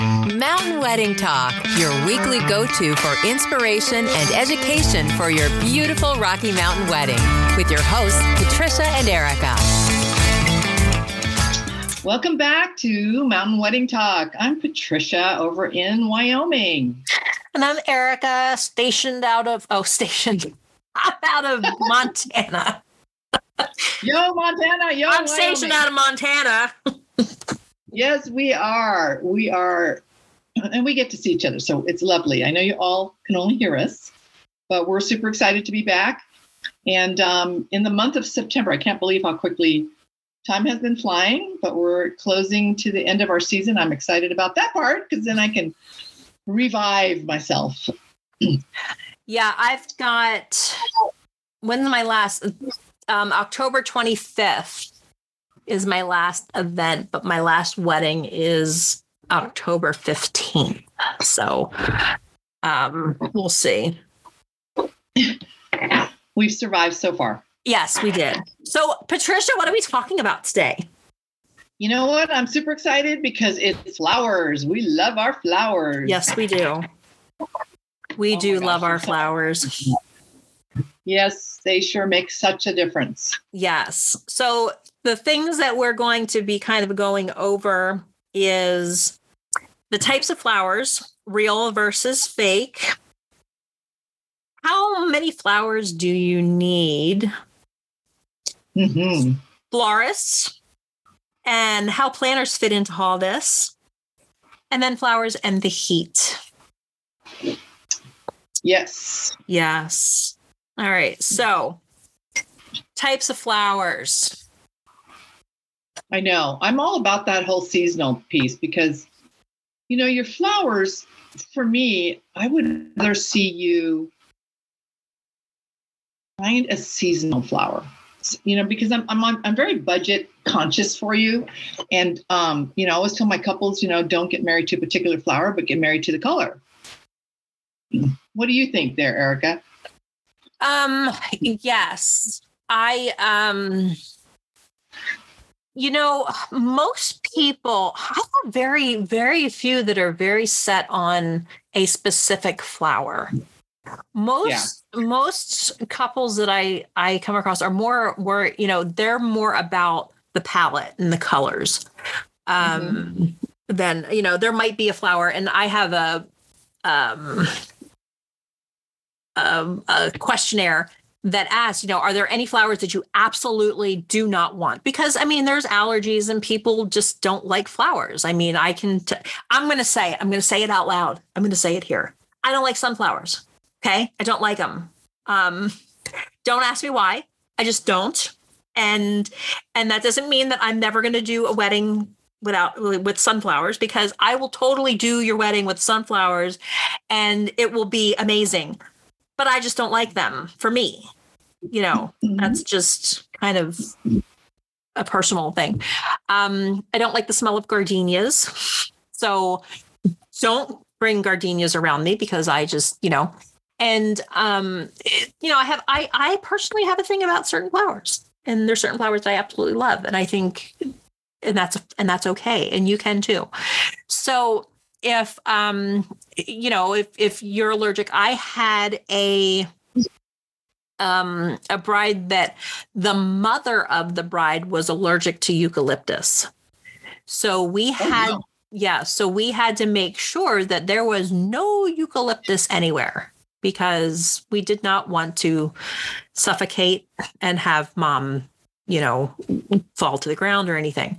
Mountain Wedding Talk, your weekly go to for inspiration and education for your beautiful Rocky Mountain wedding, with your hosts, Patricia and Erica. Welcome back to Mountain Wedding Talk. I'm Patricia over in Wyoming. And I'm Erica, stationed out of, oh, stationed out of Montana. Yo, Montana. Yo, I'm stationed out of Montana. yes, we are. We are. And we get to see each other. So it's lovely. I know you all can only hear us, but we're super excited to be back. And um, in the month of September, I can't believe how quickly time has been flying, but we're closing to the end of our season. I'm excited about that part because then I can revive myself. yeah, I've got. When's my last? Um, October 25th is my last event, but my last wedding is October 15th. So um, we'll see. We've survived so far. Yes, we did. So, Patricia, what are we talking about today? You know what? I'm super excited because it's flowers. We love our flowers. Yes, we do. We oh do love our flowers. Yes, they sure make such a difference. Yes. So, the things that we're going to be kind of going over is the types of flowers, real versus fake. How many flowers do you need? Mm-hmm. Florists and how planners fit into all this. And then flowers and the heat. Yes. Yes. All right. So, types of flowers. I know. I'm all about that whole seasonal piece because, you know, your flowers, for me, I would rather see you find a seasonal flower. You know, because I'm I'm on, I'm very budget conscious for you, and um, you know, I always tell my couples, you know, don't get married to a particular flower, but get married to the color. What do you think, there, Erica? Um, yes, I um you know, most people, I have very, very few that are very set on a specific flower. Most yeah. most couples that I I come across are more were you know they're more about the palette and the colors. Um, mm-hmm. Then you know there might be a flower, and I have a um a, a questionnaire that asks, you know, are there any flowers that you absolutely do not want? Because I mean, there's allergies and people just don't like flowers. I mean, I can, I'm going to say, I'm going to say it out loud. I'm going to say it here. I don't like sunflowers. Okay. I don't like them. Um, don't ask me why. I just don't. And, and that doesn't mean that I'm never going to do a wedding without with sunflowers because I will totally do your wedding with sunflowers and it will be amazing but I just don't like them for me. You know, mm-hmm. that's just kind of a personal thing. Um, I don't like the smell of gardenias. So don't bring gardenias around me because I just, you know, and um, it, you know, I have I I personally have a thing about certain flowers. And there's certain flowers that I absolutely love. And I think and that's and that's okay. And you can too. So if um you know if if you're allergic i had a um a bride that the mother of the bride was allergic to eucalyptus. So we oh, had oh, yeah so we had to make sure that there was no eucalyptus anywhere because we did not want to suffocate and have mom you know fall to the ground or anything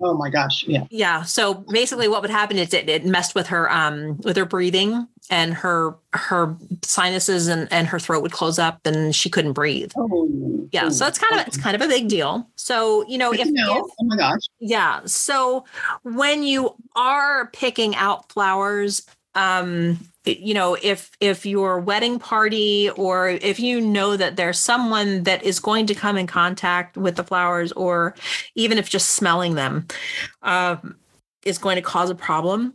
Oh my gosh. Yeah. Yeah. So basically what would happen is it, it messed with her um with her breathing and her her sinuses and, and her throat would close up and she couldn't breathe. Oh, yeah. So it's kind of it's kind of a big deal. So, you know, if, know. if oh my gosh. Yeah. So when you are picking out flowers, um you know if if your wedding party or if you know that there's someone that is going to come in contact with the flowers or even if just smelling them um, is going to cause a problem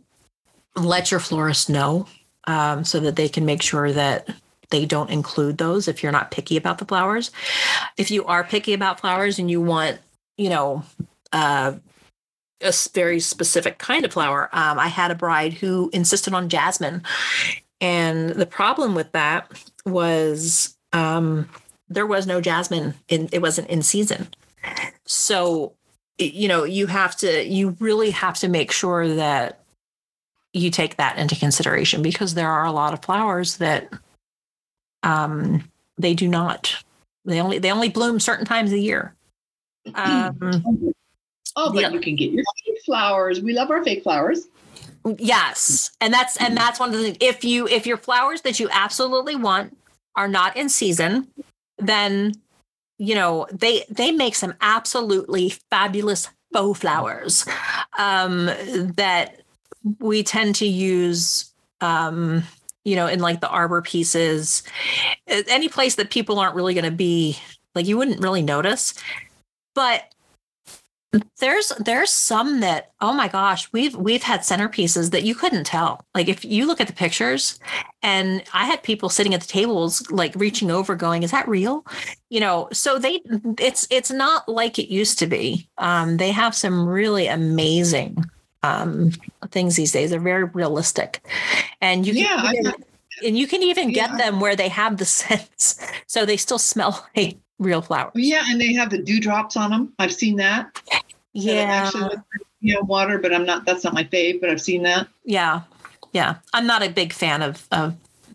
let your florist know um, so that they can make sure that they don't include those if you're not picky about the flowers. If you are picky about flowers and you want you know uh, a very specific kind of flower. Um, I had a bride who insisted on jasmine, and the problem with that was um, there was no jasmine in it wasn't in season. So, you know, you have to you really have to make sure that you take that into consideration because there are a lot of flowers that um, they do not. They only they only bloom certain times of the year. Um, oh, but yeah. you can get your fake flowers. We love our fake flowers. Yes, and that's and that's one of the things. If you if your flowers that you absolutely want are not in season, then you know they they make some absolutely fabulous faux flowers um, that we tend to use um, you know in like the arbor pieces any place that people aren't really going to be like you wouldn't really notice but there's there's some that oh my gosh we've we've had centerpieces that you couldn't tell. Like if you look at the pictures and i had people sitting at the tables like reaching over going is that real? You know so they it's it's not like it used to be. Um, they have some really amazing um, things these days. They're very realistic. And you yeah, can even, and you can even yeah. get them where they have the scents so they still smell like real flowers. Yeah, and they have the dewdrops on them. I've seen that. Yeah. Actually, you know, water, but I'm not. That's not my fave, but I've seen that. Yeah, yeah. I'm not a big fan of of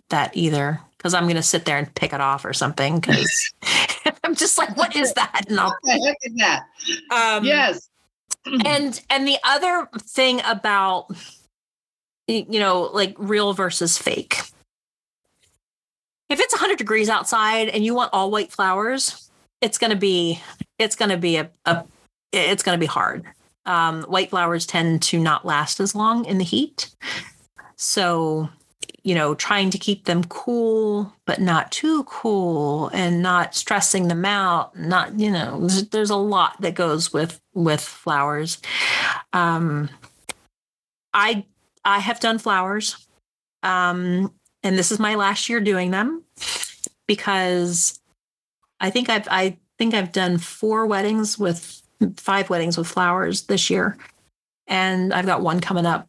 that either because I'm going to sit there and pick it off or something because I'm just like, what is that? And I'll, what the heck is that? Um, yes. and and the other thing about you know like real versus fake if it's 100 degrees outside and you want all white flowers it's going to be it's going to be a, a it's going to be hard. Um, white flowers tend to not last as long in the heat. So you know trying to keep them cool but not too cool and not stressing them out not you know there's, a lot that goes with with flowers. Um i i have done flowers. Um and this is my last year doing them because I think I've I think I've done four weddings with five weddings with flowers this year, and I've got one coming up,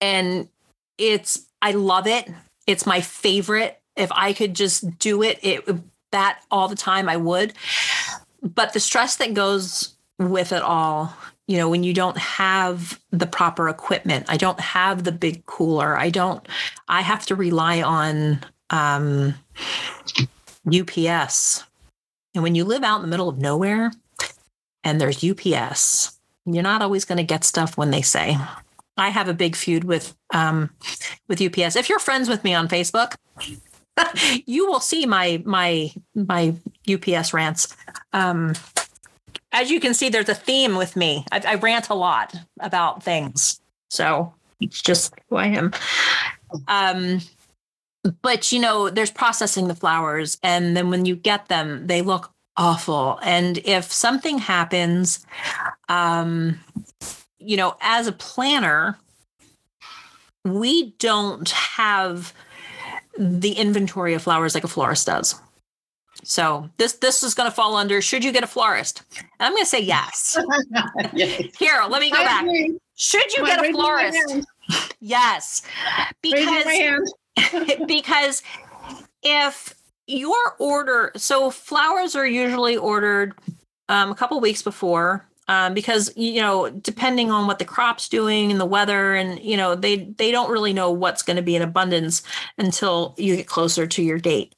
and it's I love it. It's my favorite. If I could just do it, it that all the time I would. But the stress that goes with it all you know when you don't have the proper equipment i don't have the big cooler i don't i have to rely on um, ups and when you live out in the middle of nowhere and there's ups you're not always going to get stuff when they say. I have a big feud with um, with ups if you're friends with me on facebook you will see my my my ups rants. Um, as you can see, there's a theme with me. I, I rant a lot about things. So it's just who I am. Um, but you know, there's processing the flowers, and then when you get them, they look awful. And if something happens, um, you know, as a planner, we don't have the inventory of flowers like a florist does. So this this is going to fall under should you get a florist? And I'm going to say yes. yes. Here, let me go I back. Agree. Should you get a florist? yes. Because because if your order so flowers are usually ordered um, a couple weeks before um, because you know depending on what the crop's doing and the weather and you know they they don't really know what's going to be in abundance until you get closer to your date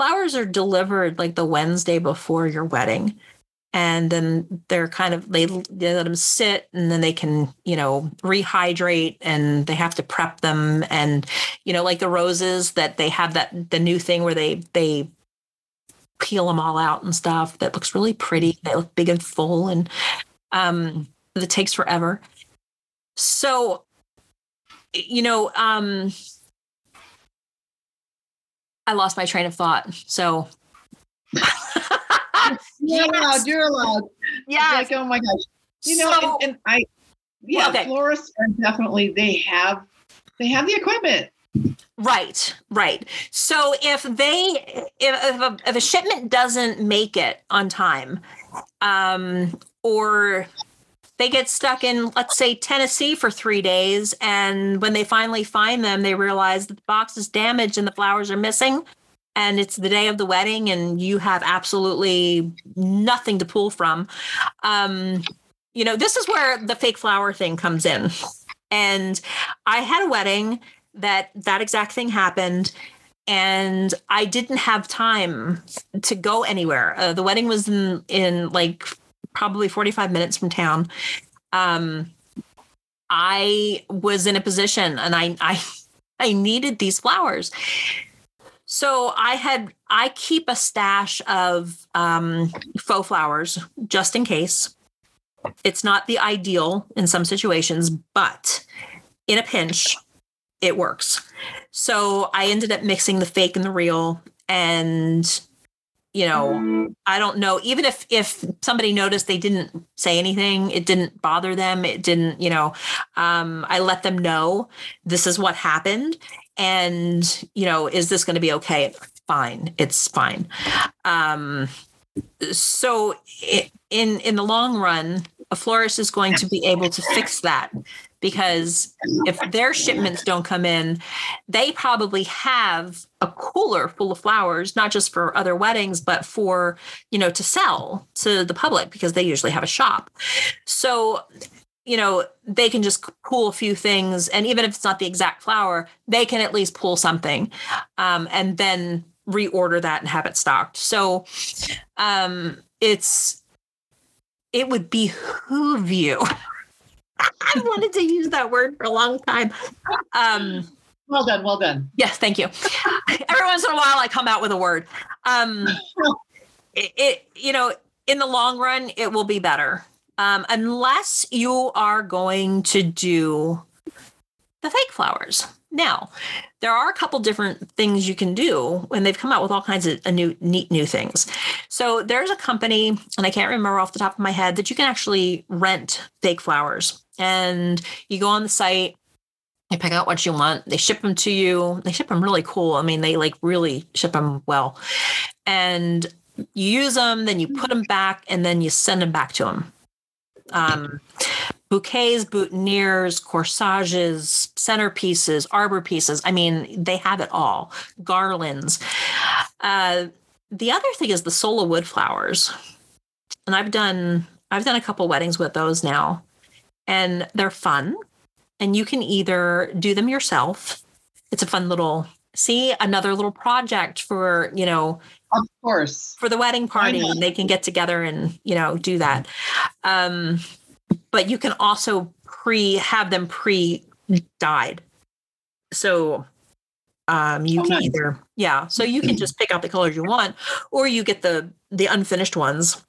flowers are delivered like the Wednesday before your wedding. And then they're kind of, they, they let them sit and then they can, you know, rehydrate and they have to prep them. And, you know, like the roses that they have that, the new thing where they, they, peel them all out and stuff that looks really pretty they look big and full and um that takes forever so you know um I lost my train of thought. So you're allowed. You're allowed. Yeah. Like, oh my gosh. You know, so, and, and, I yeah, okay. florists are definitely they have they have the equipment. Right, right. So if they if if a, if a shipment doesn't make it on time, um, or they get stuck in, let's say, Tennessee for three days. And when they finally find them, they realize that the box is damaged and the flowers are missing. And it's the day of the wedding, and you have absolutely nothing to pull from. Um, you know, this is where the fake flower thing comes in. And I had a wedding that that exact thing happened and I didn't have time to go anywhere. Uh, the wedding was in, in like probably 45 minutes from town. Um, I was in a position and I, I, I needed these flowers. So I had, I keep a stash of um, faux flowers just in case. It's not the ideal in some situations, but in a pinch, it works. So I ended up mixing the fake and the real and you know i don't know even if if somebody noticed they didn't say anything it didn't bother them it didn't you know um, i let them know this is what happened and you know is this going to be okay? Fine it's fine. Um, so it, in in the long run a florist is going to be able to fix that because if their shipments don't come in, they probably have a cooler full of flowers, not just for other weddings, but for, you know, to sell to the public because they usually have a shop. So, you know, they can just pull a few things. And even if it's not the exact flower, they can at least pull something um, and then reorder that and have it stocked. So um, it's, it would behoove you I wanted to use that word for a long time. Um, well done, well done. Yes, thank you. Every once in a while, I come out with a word. Um, it, it, you know, in the long run, it will be better um, unless you are going to do the fake flowers. Now, there are a couple different things you can do, and they've come out with all kinds of new, neat new things. So there's a company, and I can't remember off the top of my head, that you can actually rent fake flowers. And you go on the site, you pick out what you want, they ship them to you. They ship them really cool. I mean, they like really ship them well. And you use them, then you put them back, and then you send them back to them. Um, bouquets, boutonnieres, corsages, centerpieces, arbor pieces. I mean, they have it all. Garlands. Uh, the other thing is the sola wood flowers, and I've done I've done a couple weddings with those now, and they're fun. And you can either do them yourself. It's a fun little see another little project for you know of course for the wedding party they can get together and you know do that um but you can also pre have them pre dyed. So um, you oh, can nice. either yeah, so you can just pick out the colors you want, or you get the the unfinished ones,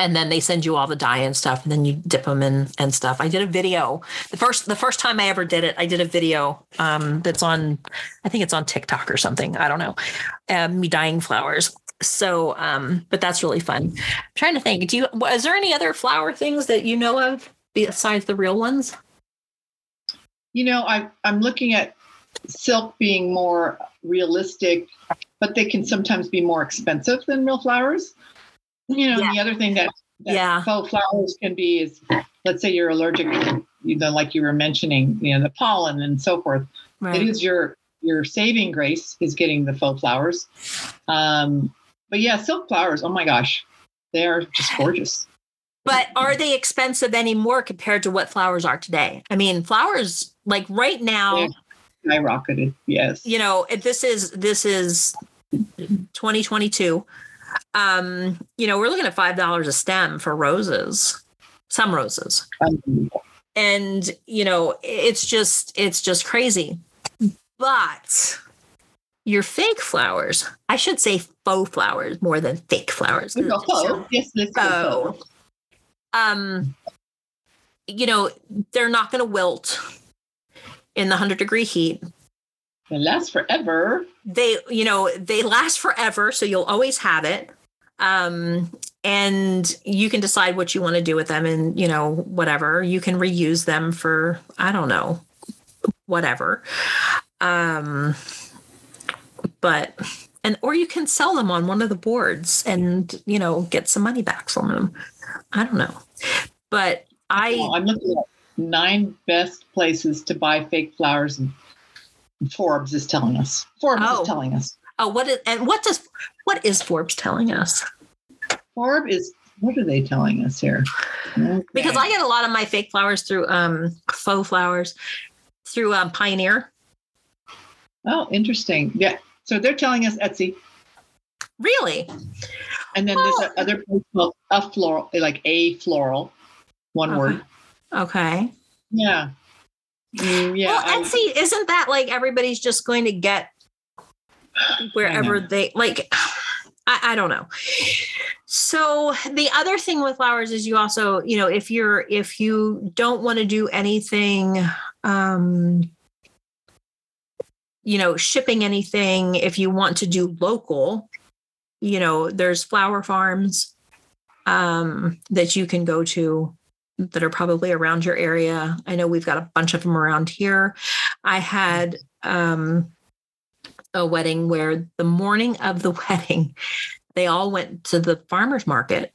and then they send you all the dye and stuff, and then you dip them in and stuff. I did a video the first the first time I ever did it. I did a video um, that's on I think it's on TikTok or something. I don't know. Um, me dyeing flowers, so um but that's really fun i'm trying to think do you is there any other flower things that you know of besides the real ones you know i i'm looking at silk being more realistic but they can sometimes be more expensive than real flowers you know yeah. the other thing that, that yeah faux flowers can be is let's say you're allergic you know like you were mentioning you know the pollen and so forth right. it is your your saving grace is getting the faux flowers um, but yeah, silk flowers, oh my gosh, they are just gorgeous. But are they expensive anymore compared to what flowers are today? I mean, flowers like right now skyrocketed. Yes. You know, this is this is 2022. Um, you know, we're looking at five dollars a stem for roses, some roses. And you know, it's just it's just crazy. But your fake flowers, I should say faux flowers more than fake flowers. No, faux. Yes, let's faux. Um, you know, they're not going to wilt in the 100 degree heat. They last forever. They, you know, they last forever, so you'll always have it. Um, and you can decide what you want to do with them and, you know, whatever. You can reuse them for, I don't know, whatever. Um, but and or you can sell them on one of the boards and you know get some money back from them i don't know but I Oh, I'm looking at nine best places to buy fake flowers. And Forbes is telling us. Forbes Oh. is telling us. Oh what is and what does what is Forbes telling us? Forbes is what are they telling us here? Because I get a lot of my fake flowers through um faux flowers through um Pioneer. oh interesting. Yeah. So they're telling us Etsy, Really? and then Oh. there's other place called a floral, like a floral, one Okay. word. Okay. Yeah. Mm, yeah. well, I- Etsy isn't that like everybody's just going to get wherever they like? I, I don't know. So the other thing with flowers is you also, you know, if you're if you don't want to do anything, um, you know, shipping anything, if you want to do local, you know, there's flower farms um, that you can go to that are probably around your area. I know we've got a bunch of them around here. I had um, a wedding where the morning of the wedding, they all went to the farmers market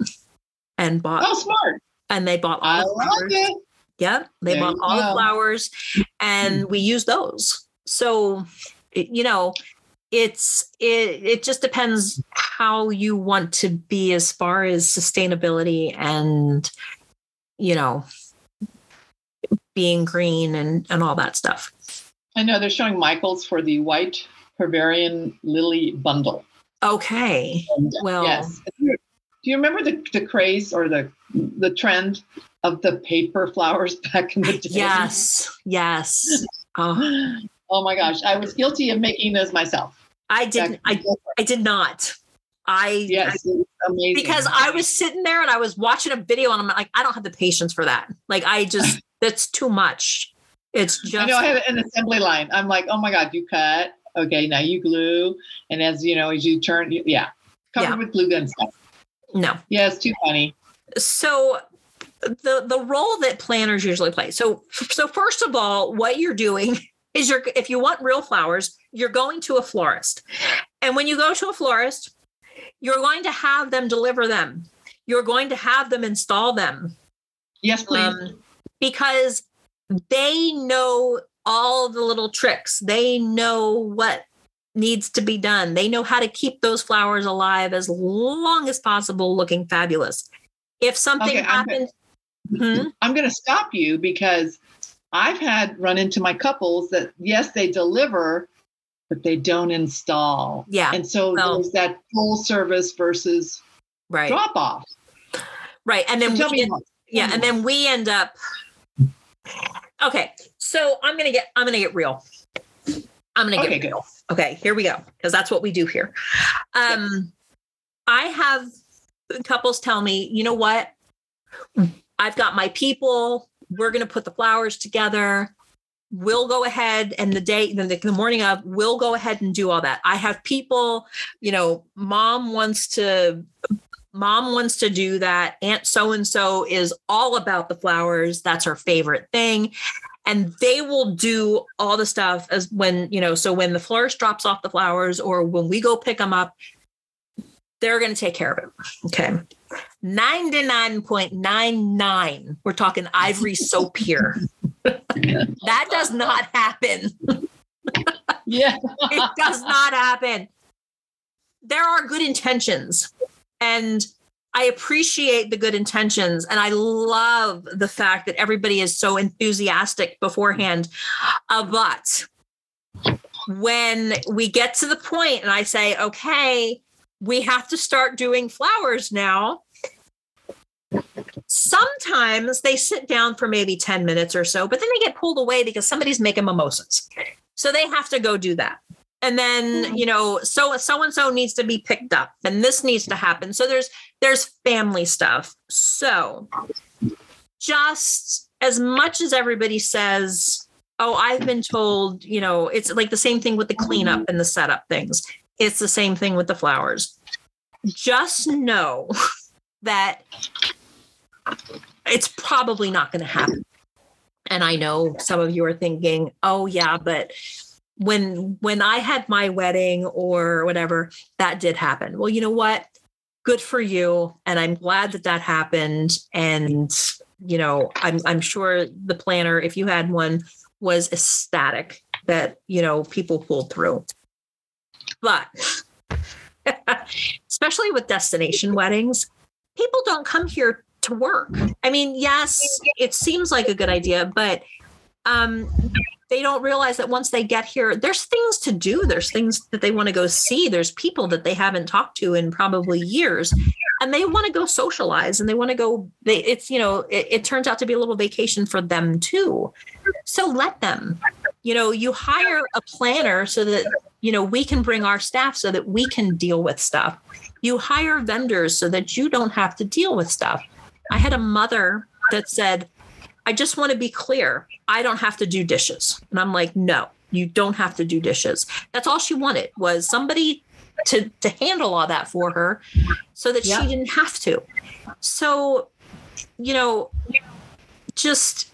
and bought oh, smart. and they bought all I the like flowers. it. Yep, they There bought all the flowers, and we use those. So, you know, it's it it just depends how you want to be as far as sustainability and you know being green and and all that stuff. I know they're showing Michael's for the white Bavarian lily bundle. Okay, And, uh, Well- yes. Do you remember the, the craze or the the trend of the paper flowers back in the day? yes, yes. Oh, Oh my gosh, I was guilty of making those myself. I didn't. I I did not. I yes, was amazing. because I was sitting there and I was watching a video and I'm like, I don't have the patience for that. Like, I just, that's too much. It's just, I know I have an assembly line. I'm like, oh my god, you cut. Okay, now you glue, and as you know, as you turn, you, yeah, covered Yeah. with glue gun stuff. no. Yeah, it's too funny. So, the the role that planners usually play. So, so first of all, what you're doing is you're if you want real flowers, you're going to a florist, and when you go to a florist, you're going to have them deliver them. You're going to have them install them. Yes, please. um, because they know all the little tricks. They know what needs to be done. They know how to keep those flowers alive as long as possible, looking fabulous. If something Okay, happens, Hmm? I'm going to stop you because I've had run into my couples that yes, they deliver, but they don't install. yeah, And so well- there's that full service versus right, drop off. right, and then So we end- yeah, and then we end up. Okay, so I'm gonna get I'm gonna get real. I'm gonna Okay, get good. real. Okay, here we go because that's what we do here. Um, I have couples tell me, you know what? I've got my people. We're gonna put the flowers together. We'll go ahead and the day, then the, the morning of, we'll go ahead and do all that. I have people, you know, mom wants to mom wants to do that. Aunt so and so is all about the flowers. That's her favorite thing. And they will do all the stuff as when, you know, so when the florist drops off the flowers or when we go pick them up, they're going to take care of it. Okay. 99.99. We're talking ivory soap here. that does not happen. Yeah. it does not happen. There are good intentions, and I appreciate the good intentions, and I love the fact that everybody is so enthusiastic beforehand. Uh, but when we get to the point, and I say, okay, we have to start doing flowers now. Sometimes they sit down for maybe 10 minutes or so, but then they get pulled away because somebody's making mimosas. So they have to go do that. And then, you know, so so and so needs to be picked up and this needs to happen. So there's there's family stuff. So just as much as everybody says, "Oh, I've been told," you know, it's like the same thing with the cleanup and the setup things. It's the same thing with the flowers. Just know that it's probably not going to happen. And I know some of you are thinking, "Oh yeah, but when when I had my wedding or whatever, that did happen." Well, you know what? Good for you, and I'm glad that that happened. And you know, I'm I'm sure the planner, if you had one, was ecstatic that you know people pulled through. But especially with destination weddings, people don't come here to work. I mean, yes, it seems like a good idea, but um, they don't realize that once they get here, there's things to do. There's things that they want to go see. There's people that they haven't talked to in probably years, and they want to go socialize and they want to go. They, it's you know, it, it turns out to be a little vacation for them too. So let them. You know, you hire a planner so that you know we can bring our staff so that we can deal with stuff. You hire vendors so that you don't have to deal with stuff. I had a mother that said, I just want to be clear. I don't have to do dishes. And I'm like, no, you don't have to do dishes. That's all she wanted was somebody to to handle all that for her so that she didn't have to. So, you know, just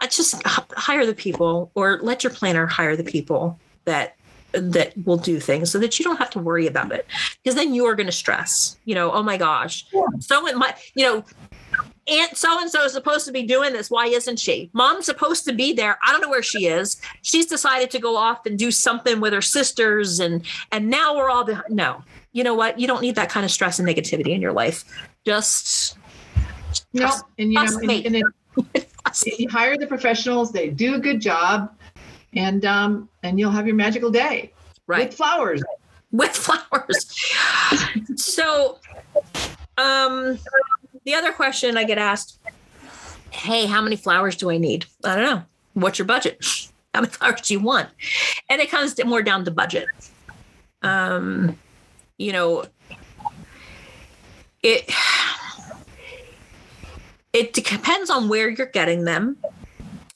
I just hire the people or let your planner hire the people that that will do things so that you don't have to worry about it because then you're going to stress you know oh my gosh so it might you know Aunt so and so is supposed to be doing this. Why isn't she? Mom's supposed to be there. I don't know where she is. She's decided to go off and do something with her sisters, and and now we're all behind. No, you know what? You don't need that kind of stress and negativity in your life. Just no, and you know, and, and it, you hire the professionals. They do a good job, and um, and you'll have your magical day right with flowers. With flowers. so, um the other question I get asked, hey, how many flowers do I need? I don't know. What's your budget? How many flowers do you want? And it comes more down to budget. Um, you know, it it depends on where you're getting them.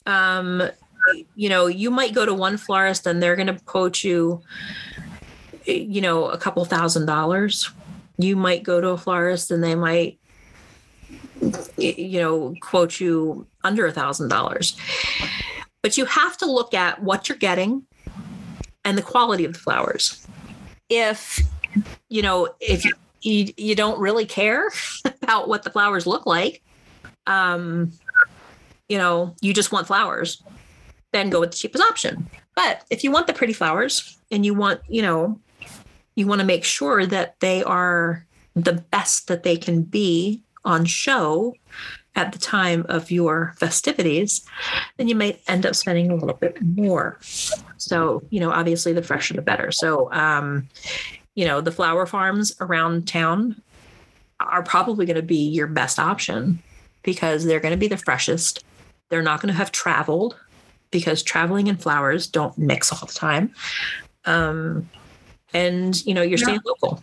Um, you know, you might go to one florist and they're going to quote you, you know, a couple thousand dollars. You might go to a florist and they might you know, quote you under a thousand dollars. But you have to look at what you're getting and the quality of the flowers. If you know, if you, you, you don't really care about what the flowers look like, um, you know, you just want flowers, then go with the cheapest option. But if you want the pretty flowers and you want, you know, you want to make sure that they are the best that they can be on show at the time of your festivities, then you might end up spending a little bit more. So, you know, obviously the fresher the better. So, um, you know, the flower farms around town are probably going to be your best option because they're going to be the freshest. They're not going to have traveled because traveling and flowers don't mix all the time. Um, and, you know, you're staying local.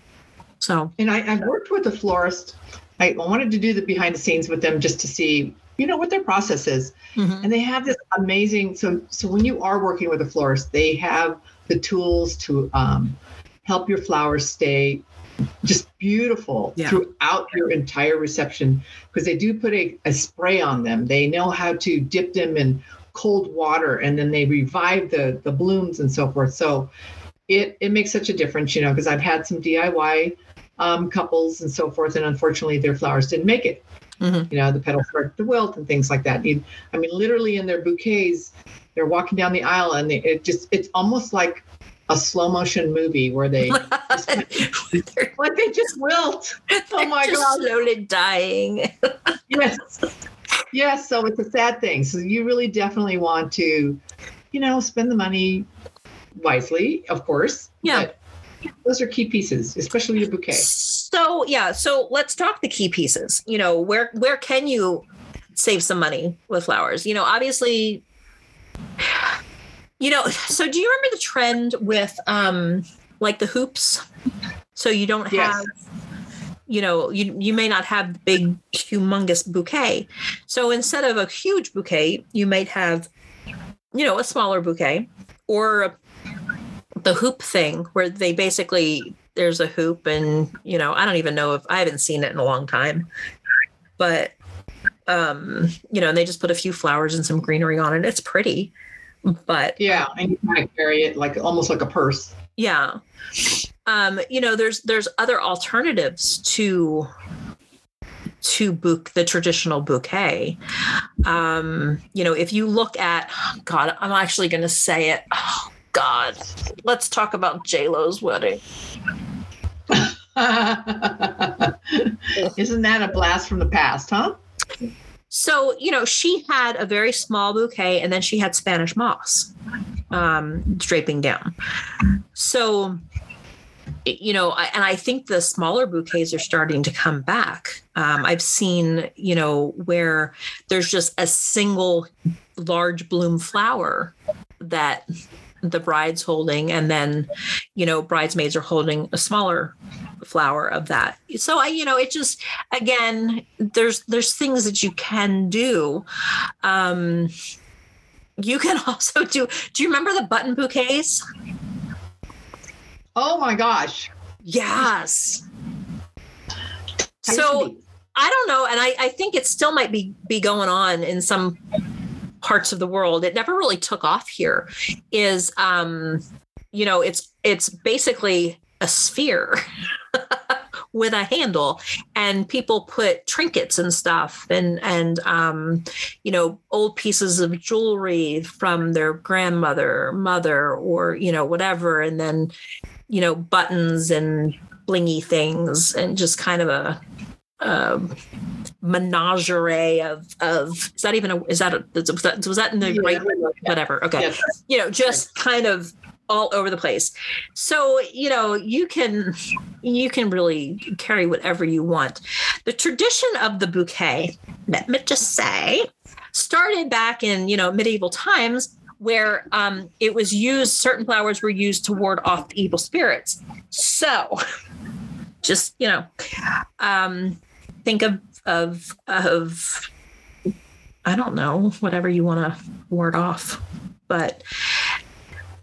So, and I, I've worked with a florist I wanted to do the behind the scenes with them just to see, you know, what their process is. Mm-hmm. And they have this amazing. So, so when you are working with a florist, they have the tools to um, help your flowers stay just beautiful yeah. throughout your entire reception because they do put a, a spray on them. They know how to dip them in cold water and then they revive the the blooms and so forth. So it it makes such a difference, you know, because I've had some DIY um, couples and so forth. And unfortunately, their flowers didn't make it. Mm-hmm. You know, the petals started to wilt and things like that. You, I mean, literally in their bouquets, they're walking down the aisle and they, it just, it's almost like a slow motion movie where they just, like they just wilt. Oh my god, slowly dying. yes, yes. So it's a sad thing. So you really definitely want to, you know, spend the money wisely, of course. Yeah those are key pieces, especially your bouquet. So yeah, so let's talk the key pieces. You know, where where can you save some money with flowers? You know, obviously you know, so do you remember the trend with um like the hoops? So you don't yes. have you know, you you may not have the big humongous bouquet. So instead of a huge bouquet, you might have you know, a smaller bouquet or the hoop thing where they basically there's a hoop and you know i don't even know if i haven't seen it in a long time but um you know and they just put a few flowers and some greenery on it it's pretty but yeah and you kind of carry it like almost like a purse yeah um you know there's there's other alternatives to to book the traditional bouquet. Um, you know, if you look at God, I'm actually going to say it. Oh, God, let's talk about J Lo's wedding. Isn't that a blast from the past, huh? So, you know, she had a very small bouquet and then she had Spanish moss um, draping down. So, you know, and I think the smaller bouquets are starting to come back. Um, I've seen, you know, where there's just a single large bloom flower that the bride's holding, and then, you know, bridesmaids are holding a smaller flower of that. So I, you know, it just again, there's there's things that you can do. Um, you can also do. Do you remember the button bouquets? Oh my gosh. Yes. So I don't know, and I, I think it still might be be going on in some parts of the world. It never really took off here. Is um, you know, it's it's basically a sphere with a handle and people put trinkets and stuff and and um, you know old pieces of jewelry from their grandmother mother or you know whatever and then you know buttons and blingy things and just kind of a um, menagerie of of is that even a is that a, was that was that in the yeah, right whatever. Okay. Yes. you know just kind of all over the place. So you know you can you can really carry whatever you want. The tradition of the bouquet let me just say started back in you know medieval times where um, it was used certain flowers were used to ward off evil spirits. So just you know um, think of of of I don't know, whatever you want to ward off. But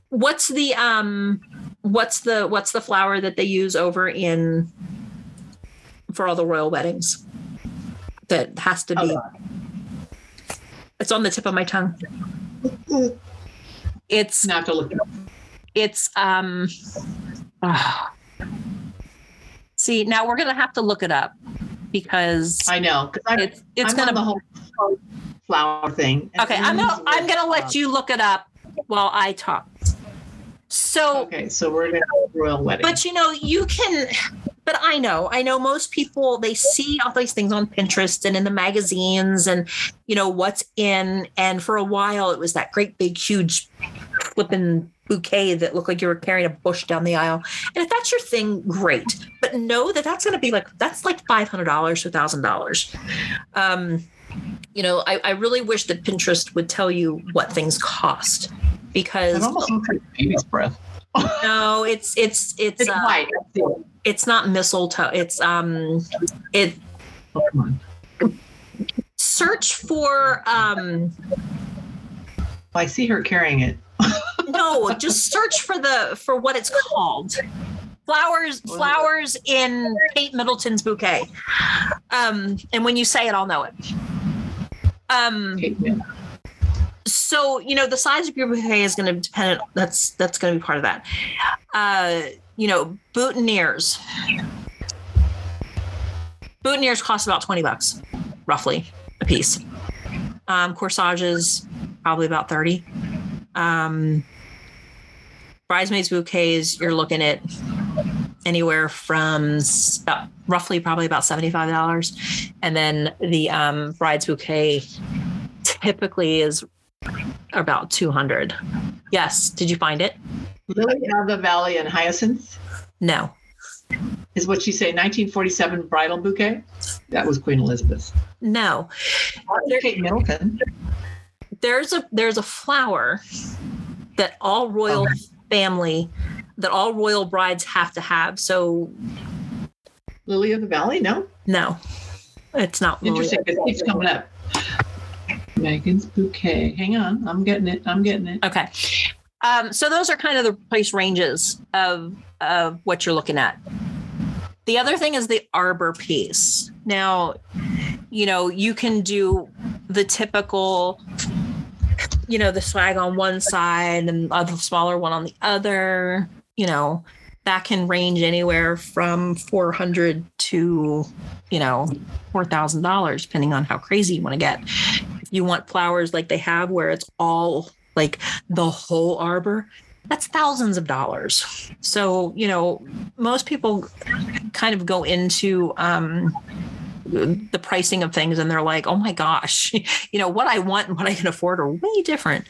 what's the um what's the what's the flower that they use over in for all the royal weddings? That has to be it's on the tip of my tongue. It's not to look it up. It's um oh. see now we're gonna have to look it up because I know because it's it's I'm gonna the whole flower thing. Okay, I'm gonna I'm gonna let uh, you look it up while I talk. So okay, so we're gonna royal wedding. But you know, you can. But I know, I know most people they see all these things on Pinterest and in the magazines, and you know what's in. And for a while, it was that great big huge flipping bouquet that looked like you were carrying a bush down the aisle. And if that's your thing, great. But know that that's going to be like that's like five hundred dollars to thousand dollars. Um, you know, I, I, really wish that Pinterest would tell you what things cost because it almost looks like baby's breath. no, it's it's it's it's, uh, it's not mistletoe. It's um it. Search for um. I see her carrying it no, just search for the for what it's called. Flowers, flowers in Kate Middleton's bouquet. Um, and when you say it, I'll know it. Um, so you know the size of your bouquet is going to depend. That's that's going to be part of that. Uh, you know, boutonnieres. Boutonnieres cost about twenty bucks, roughly, a piece. Um, corsages probably about thirty. Um, bridesmaids bouquets, you're looking at anywhere from about, roughly probably about $75. And then the um, bride's bouquet typically is about 200. Yes. Did you find it? Lily of the Valley and Hyacinth? No. Is what you say 1947 bridal bouquet? That was Queen Elizabeth. No. Kate Middleton. There's a there's a flower that all royal okay family that all royal brides have to have. So, Lily of the Valley? No, no, it's not. Interesting. It keeps coming up. Meghan's bouquet. Hang on, I'm getting it. I'm getting it. Okay. Um, so those are kind of the price ranges of of what you're looking at. The other thing is the arbor piece. Now, you know, you can do the typical you know, the swag on one side and a smaller one on the other, you know, that can range anywhere from 400 to you know $4000 depending on how crazy you want to get. If you want flowers like they have where it's all like the whole arbor that's thousands of dollars. So you know most people kind of go into um the pricing of things and they're like oh my gosh you know what i want and what i can afford are way different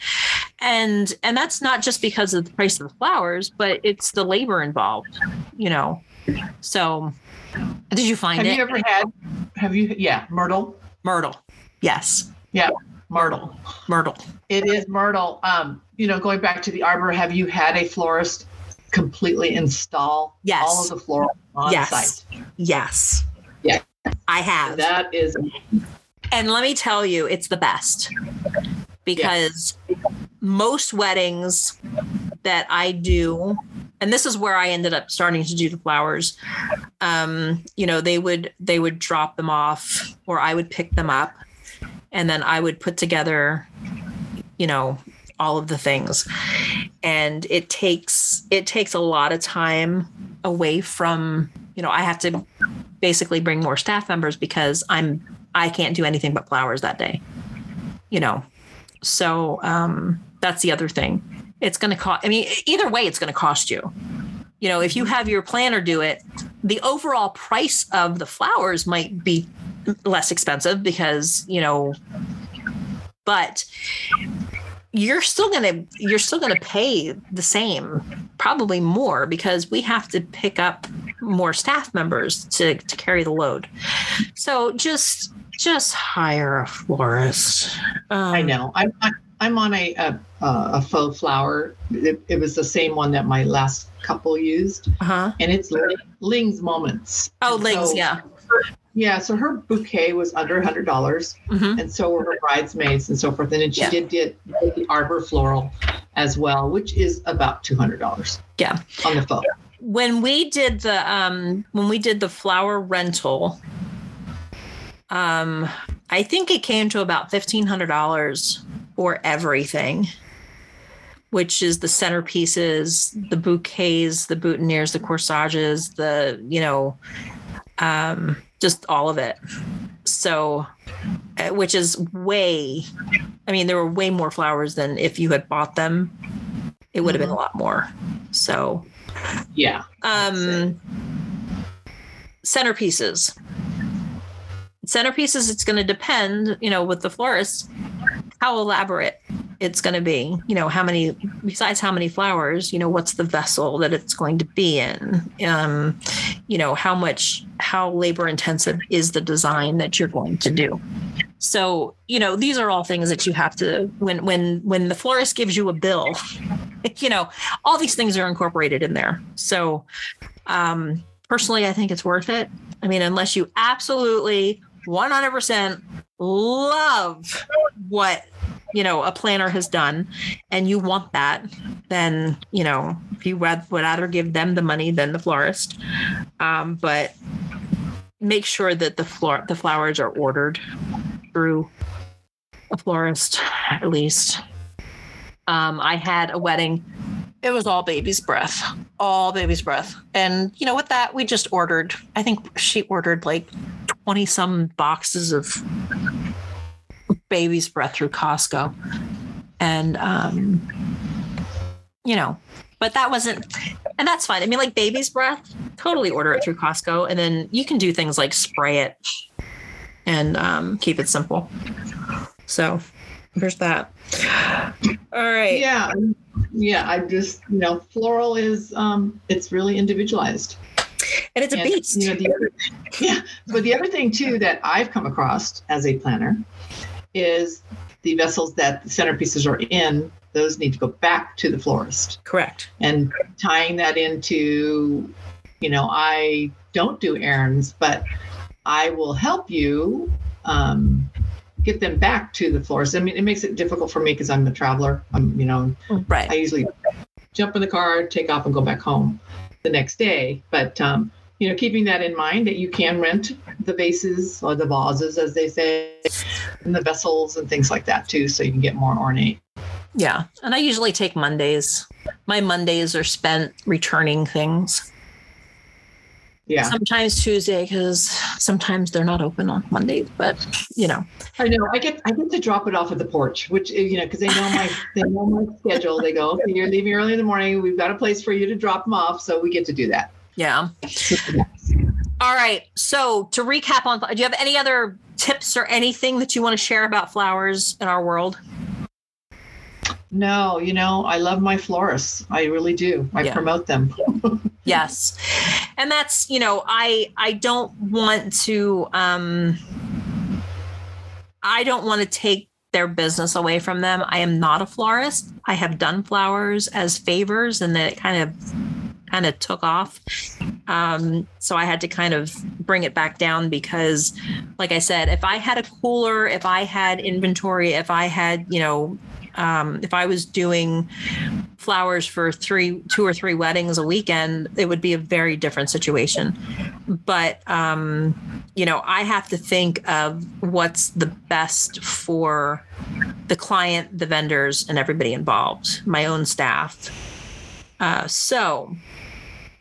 and and that's not just because of the price of the flowers but it's the labor involved you know so did you find it? have you ever had have you yeah myrtle myrtle yes yeah myrtle myrtle it is myrtle um you know going back to the arbor have you had a florist completely install Yes. all of the floral on Yes. site yes. I have that is And let me tell you, it's the best because most weddings that I do, and this is where I ended up starting to do the flowers. Um, you know, they would they would drop them off, or I would pick them up, and then I would put together, you know, all of the things. And it takes it takes a lot of time away from you know I have to basically bring more staff members because I'm I can't do anything but flowers that day. You know. So um that's the other thing. It's going to cost I mean either way it's going to cost you. You know, if you have your planner do it, the overall price of the flowers might be less expensive because, you know, but you're still going to you're still going to pay the same probably more because we have to pick up more staff members to to carry the load. So just just hire a florist. Um, i know. I'm i'm on a a, a faux flower. It, it was the same one that my last couple used. Uh-huh. And it's ling's moments. Oh lings so- yeah yeah so her bouquet was under a hundred dollars. Mhm. and so were her bridesmaids and so forth. And then she Yeah. did get the arbor floral as well which is about $200 yeah. On the phone when we did the um when we did the flower rental um i think it came to about $1500 for everything which is the centerpieces the bouquets the boutonnieres the corsages the you know um just all of it. So uh, which is way i mean there were way more flowers than if you had bought them it would have been a lot more. So yeah. um centerpieces. Centerpieces it's going to depend you know with the florist how elaborate it's going to be you know how many besides how many flowers you know what's the vessel that it's going to be in? Um you know how much how labor intensive is the design that you're going to do? So you know these are all things that you have to when when when the florist gives you a bill you know all these things are incorporated in there. So um personally i think it's worth it. I mean unless you absolutely 100% love what you know a planner has done and you want that then you know you would would rather give them the money than the florist. Um, but make sure that the floor the flowers are ordered through a florist at least. Um, i had a wedding. It was all baby's breath all baby's breath. And you know with that we just ordered i think she ordered like 20 some boxes of baby's breath through costco. And um you know but that wasn't and that's fine. I mean like baby's breath totally order it through costco. And then you can do things like spray it and um keep it simple. So there's that. All right. Yeah yeah i just you know floral is um it's really individualized. And it's a And, beast you know, the other, yeah but the other thing too that i've come across as a planner is the vessels that the centerpieces are in those need to go back to the florist. Correct. And tying that into you know i don't do errands but i will help you um, get them back to the florist. I mean it makes it difficult for me because i'm a traveler. I'm you know right. I usually jump in the car, take off, and go back home the next day. But um, you know, keeping that in mind that you can rent the vases or the vases, as they say, and the vessels and things like that too, so you can get more ornate. Yeah. And I usually take Mondays. my Mondays are spent returning things. Yeah. Sometimes Tuesday because sometimes they're not open on Mondays, but you know. I know. I get I get to drop it off at the porch, which eh, you know, because they know my they know my schedule. They go, okay, you're leaving early in the morning. We've got a place for you to drop them off, so we get to do that. Yeah. All right. So to recap on, do you have any other tips or anything that you want to share about flowers in our world? No, you know, I love my florists. I really do. I Yeah. promote them. yes and that's you know i i don't want to um i don't want to take their business away from them i am not a florist i have done flowers as favors and that it kind of kind of took off um so i had to kind of bring it back down because like i said if i had a cooler if i had inventory if i had you know um, if I was doing flowers for three, two or three weddings a weekend, it would be a very different situation. But um, you know, I have to think of what's the best for the client, the vendors, and everybody involved, my own staff. Uh, so,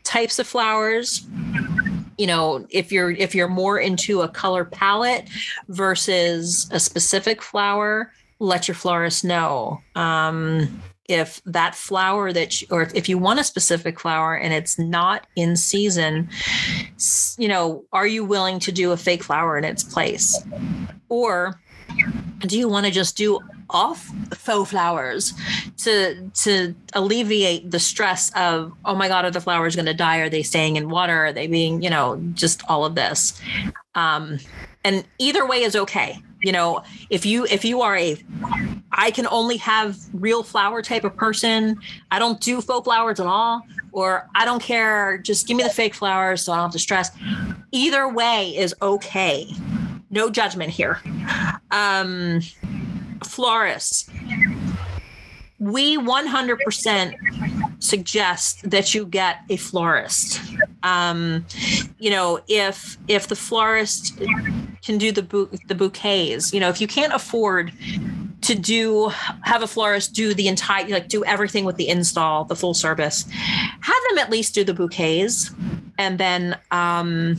types of flowers you know if you're if you're more into a color palette versus a specific flower let your florist know. Um, if that flower that you, or if, you want a specific flower and it's not in season you know are you willing to do a fake flower in its place? Or do you want to just do off faux flowers to to alleviate the stress of oh my god are the flowers going to die? Are they staying in water? Are they being you know just all of this. Um and either way is okay. You know if you if you are a i can only have real flower type of person. I don't do faux flowers at all or i don't care. Just give me the fake flowers so i don't have to stress. Either way is okay. No judgment here. Um florists. We 100% suggest that you get a florist. Um, you know if if the florist can do the bu- the bouquets you know if you can't afford to do have a florist do the entire like do everything with the install the full service have them at least do the bouquets and then um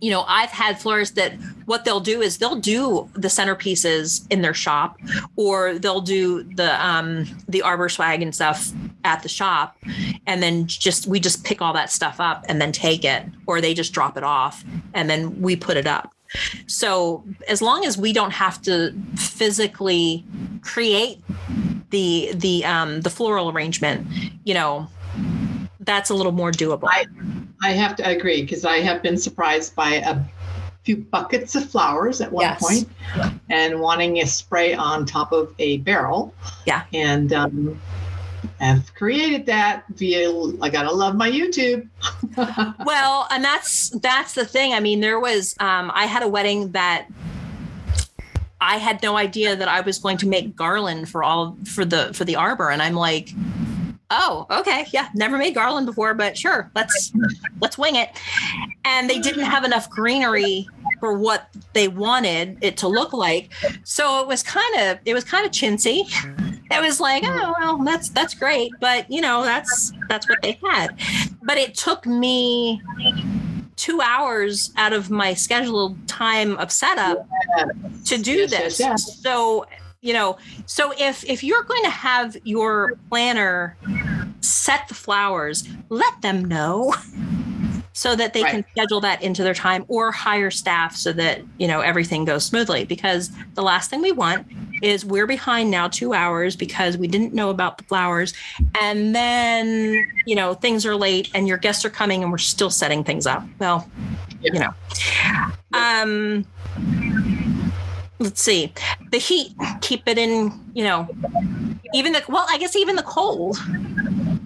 you know i've had florists that what they'll do is they'll do the centerpieces in their shop or they'll do the um the arbor swag and stuff at the shop. And then just we just pick all that stuff up and then take it or they just drop it off and then we put it up. So as long as we don't have to physically create the the um the floral arrangement you know that's a little more doable. I I have to agree because I have been surprised by a few buckets of flowers at one Yes. point and wanting a spray on top of a barrel. Yeah. And um, I've created that via, I gotta love my YouTube. well and that's that's the thing i mean there was um i had a wedding that i had no idea that i was going to make garland for all for the for the arbor and i'm like oh okay. Yeah never made garland before but sure let's let's wing it. And they didn't have enough greenery for what they wanted it to look like. So it was kind of it was kind of chintzy. It was like oh well that's that's great but you know that's that's what they had. But it took me two hours out of my scheduled time of setup to do Yes, yes, this. yes. so you know so if if you're going to have your planner set the flowers let them know so that they can schedule that into their time or hire staff so that you know everything goes smoothly. Because the last thing we want is we're behind now two hours because we didn't know about the flowers. And then you know things are late and your guests are coming and we're still setting things up. Well Yeah. you know. Um let's see the heat keep it in you know even the well i guess even the cold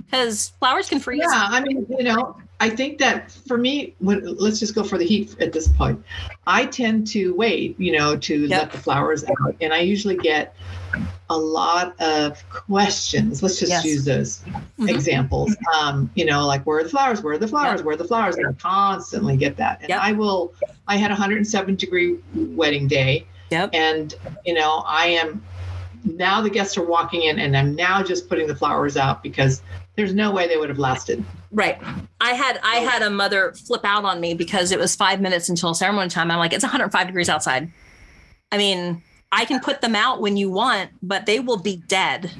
because flowers can freeze Yeah, I mean, you know, I think that for me, when let's just go for the heat at this point. I tend to wait, you know, to Yep. let the flowers out, and I usually get a lot of questions. Let's just Yes. use those Mhm. examples. Um, you know, like where are the flowers? Where are the flowers? Yep. Where are the flowers? And I constantly get that, and Yep. I will. I had a 107 degree wedding day, yep and you know, I am now the guests are walking in and I'm now just putting the flowers out because there's no way they would have lasted. Right. I had I had a mother flip out on me because it was five minutes until ceremony time. I'm like, it's 105 degrees outside. I mean, I can put them out when you want, but they will be dead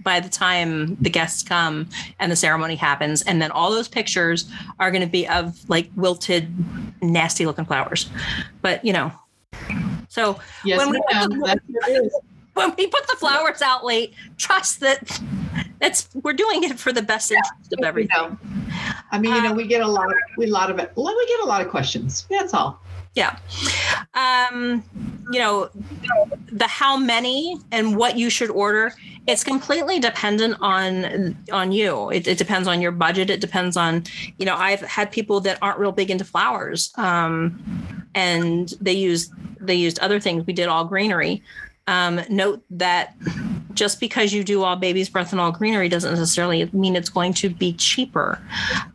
by the time the guests come and the ceremony happens. And then all those pictures are going to be of like wilted, nasty looking flowers. But you know, so yes, when, we the, when we put the flowers out late, trust that that's we're doing it for the best interest of everything. I mean, you know, we get a lot of we a lot of it. Well, we get a lot of questions. That's all. Yeah. Um, you know, the how many and what you should order, it's completely dependent on on you. It, it, depends on your budget. It depends on, you know, I've had people that aren't real big into flowers. Um, and they use they used other things. We did all greenery. Um, note that just because you do all baby's breath and all greenery doesn't necessarily mean it's going to be cheaper.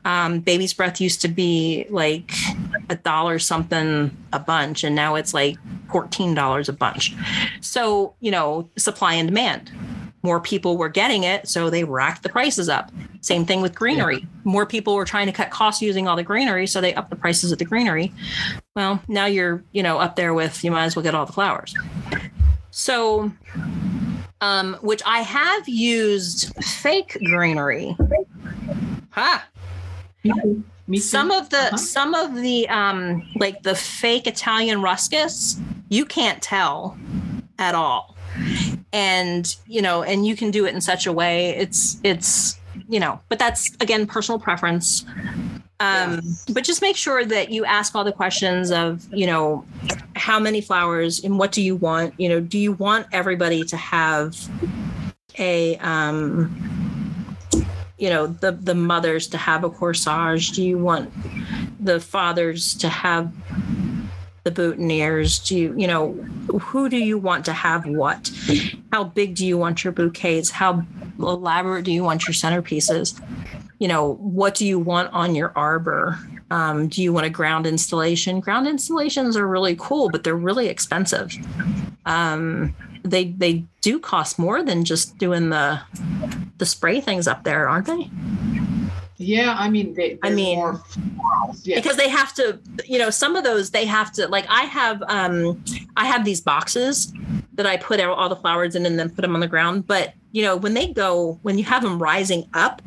Um, baby's breath used to be like a dollar something a bunch, and now it's like $14 a bunch. So, you know, supply and demand. More people were getting it, so they racked the prices up. Same thing with greenery. Yeah. More people were trying to cut costs using all the greenery, so they upped the prices of the greenery. Well, now you're, you know, up there with you might as well get all the flowers. So, um, which I have used fake greenery. Ha. Me some of the uh-huh. some of the um like the fake Italian ruscus, you can't tell at all. And you know, and you can do it in such a way it's it's you know, but that's again personal preference. Um, but just make sure that you ask all the questions of, you know, how many flowers and what do you want? You know, do you want everybody to have a um you know the the mothers to have a corsage do you want the fathers to have the boutonnieres do you you know who do you want to have what how big do you want your bouquets how elaborate do you want your centerpieces you know, what do you want on your arbor? Um, do you want a ground installation? Ground installations are really cool, but they're really expensive. Um, they they do cost more than just doing the the spray things up there, aren't they? Yeah, I mean, they, I mean, yeah. because they have to, you know, some of those they have to. Like, I have, um, I have these boxes that I put all the flowers in and then put them on the ground. But you know, when they go, when you have them rising up,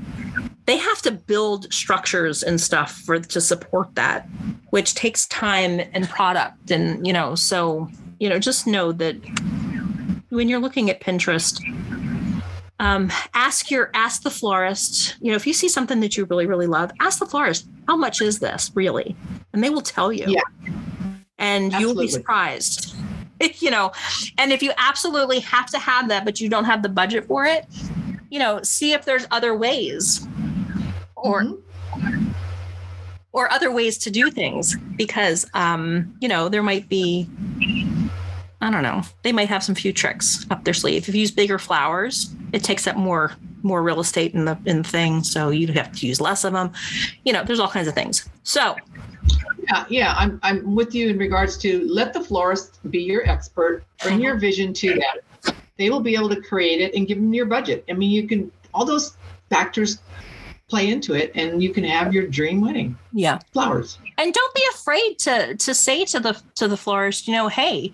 they have to build structures and stuff for to support that which takes time and product and you know so you know just know that when you're looking at pinterest um, ask your ask the florist you know if you see something that you really really love ask the florist how much is this really and they will tell you yeah and Absolutely. you'll be surprised you know and if you absolutely have to have that but you don't have the budget for it you know see if there's other ways or mm-hmm. or other ways to do things because um, you know there might be I don't know they might have some few tricks up their sleeve. If you use bigger flowers, it takes up more more real estate in the in the thing, so you'd have to use less of them. You know, there's all kinds of things. So yeah, yeah, I'm I'm with you in regards to let the florist be your expert. Bring your mm-hmm. vision to them. They will be able to create it and give them your budget. I mean, you can all those factors play into it and you can have your dream wedding. Yeah. Flowers. And don't be afraid to to say to the to the florist you know hey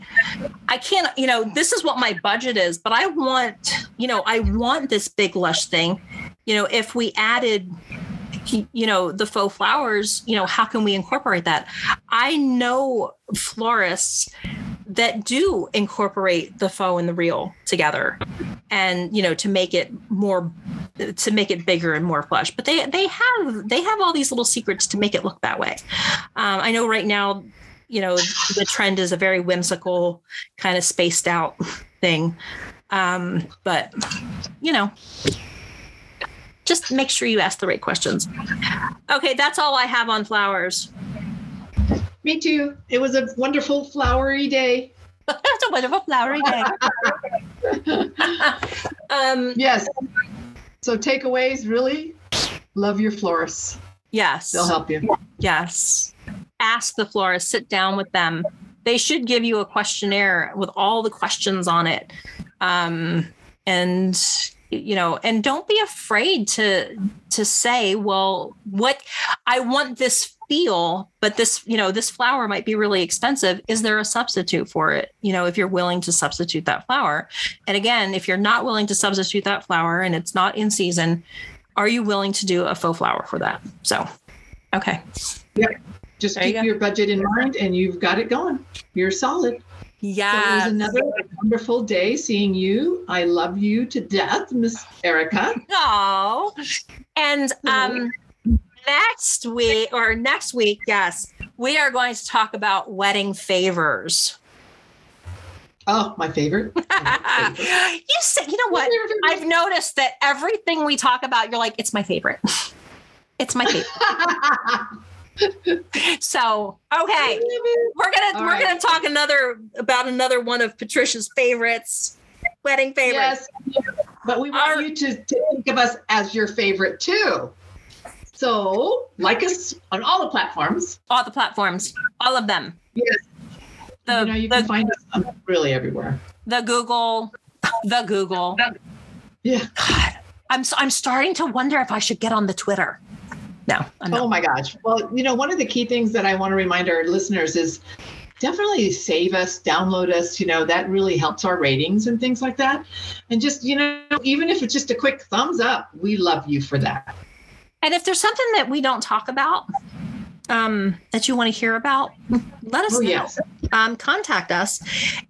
i can't you know this is what my budget is but i want you know i want this big lush thing. You know if we added you know the faux flowers you know how can we incorporate that? I know florists that do incorporate the faux and the real together and you know to make it more to make it bigger and more plush. But they they have they have all these little secrets to make it look that way. Um, i know right now you know the trend is a very whimsical kind of spaced out thing. Um, but you know just make sure you ask the right questions. Okay that's all i have on flowers me too. It was a wonderful flowery day. It's a wonderful flowery day. um, yes. So takeaways really love your florists. Yes. They'll help you. Yes. Ask the florist, sit down with them. They should give you a questionnaire with all the questions on it. Um, and you know and don't be afraid to to say well what i want this feel but this you know this flower might be really expensive is there a substitute for it you know if you're willing to substitute that flower and again if you're not willing to substitute that flower and it's not in season are you willing to do a faux flower for that so okay yeah just there keep you your budget in mind and you've got it going you're solid yeah. So it was another wonderful day seeing you. I love you to death, Miss Erica. Oh. And um next week or next week, yes, we are going to talk about wedding favors. Oh, my favorite. My favorite. you said, you know what? I've noticed that everything we talk about, you're like, it's my favorite. it's my favorite. so okay we're gonna All we're right. gonna talk another about another one of patricia's favorites wedding favorites yes but we want Our, you to, to think of us as your favorite too so like us on all the platforms all the platforms all of them yes the, you know you the, can find us um, really everywhere the google the google yeah God, i'm i'm starting to wonder if i should get on the twitter no. Oh my gosh. Well, you know, one of the key things that I want to remind our listeners is definitely save us, download us. You know, that really helps our ratings and things like that. And just, you know, even if it's just a quick thumbs up, we love you for that. And if there's something that we don't talk about, um, that you want to hear about, let us oh, know. Yes. Um, contact us.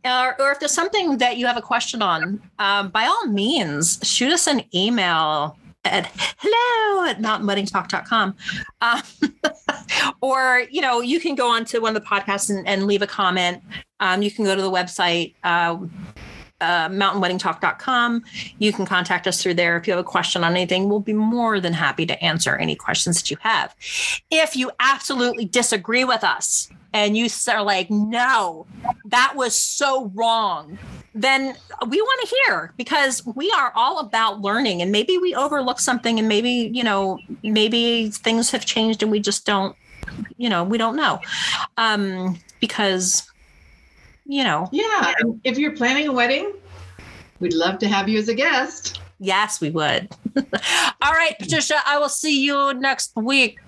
Or, or, if there's something that you have a question on, um, by all means, shoot us an email at hello at mountainweddingtalk.com. Um, or, you know, you can go on to one of the podcasts and, and leave a comment. Um, you can go to the website, uh, uh, mountainweddingtalk.com. You can contact us through there. If you have a question on anything, we'll be more than happy to answer any questions that you have. If you absolutely disagree with us and you are like, no, that was so wrong, then we want to hear because we are all about learning and maybe we overlook something and maybe, you know, maybe things have changed and we just don't, you know, we don't know. Um, because, you know. Yeah. If you're planning a wedding, we'd love to have you as a guest. Yes, we would. all right, Patricia, I will see you next week.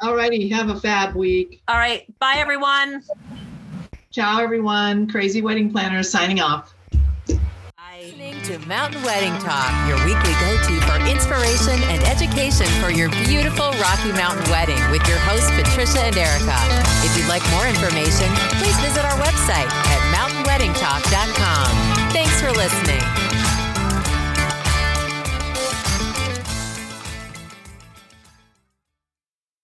All righty. Have a fab week. All right. Bye, everyone. Ciao, everyone. Crazy Wedding Planners signing off. Listening to Mountain Wedding Talk, your weekly go to for inspiration and education for your beautiful Rocky Mountain wedding with your hosts, Patricia and Erica. If you'd like more information, please visit our website at mountainweddingtalk.com. Thanks for listening.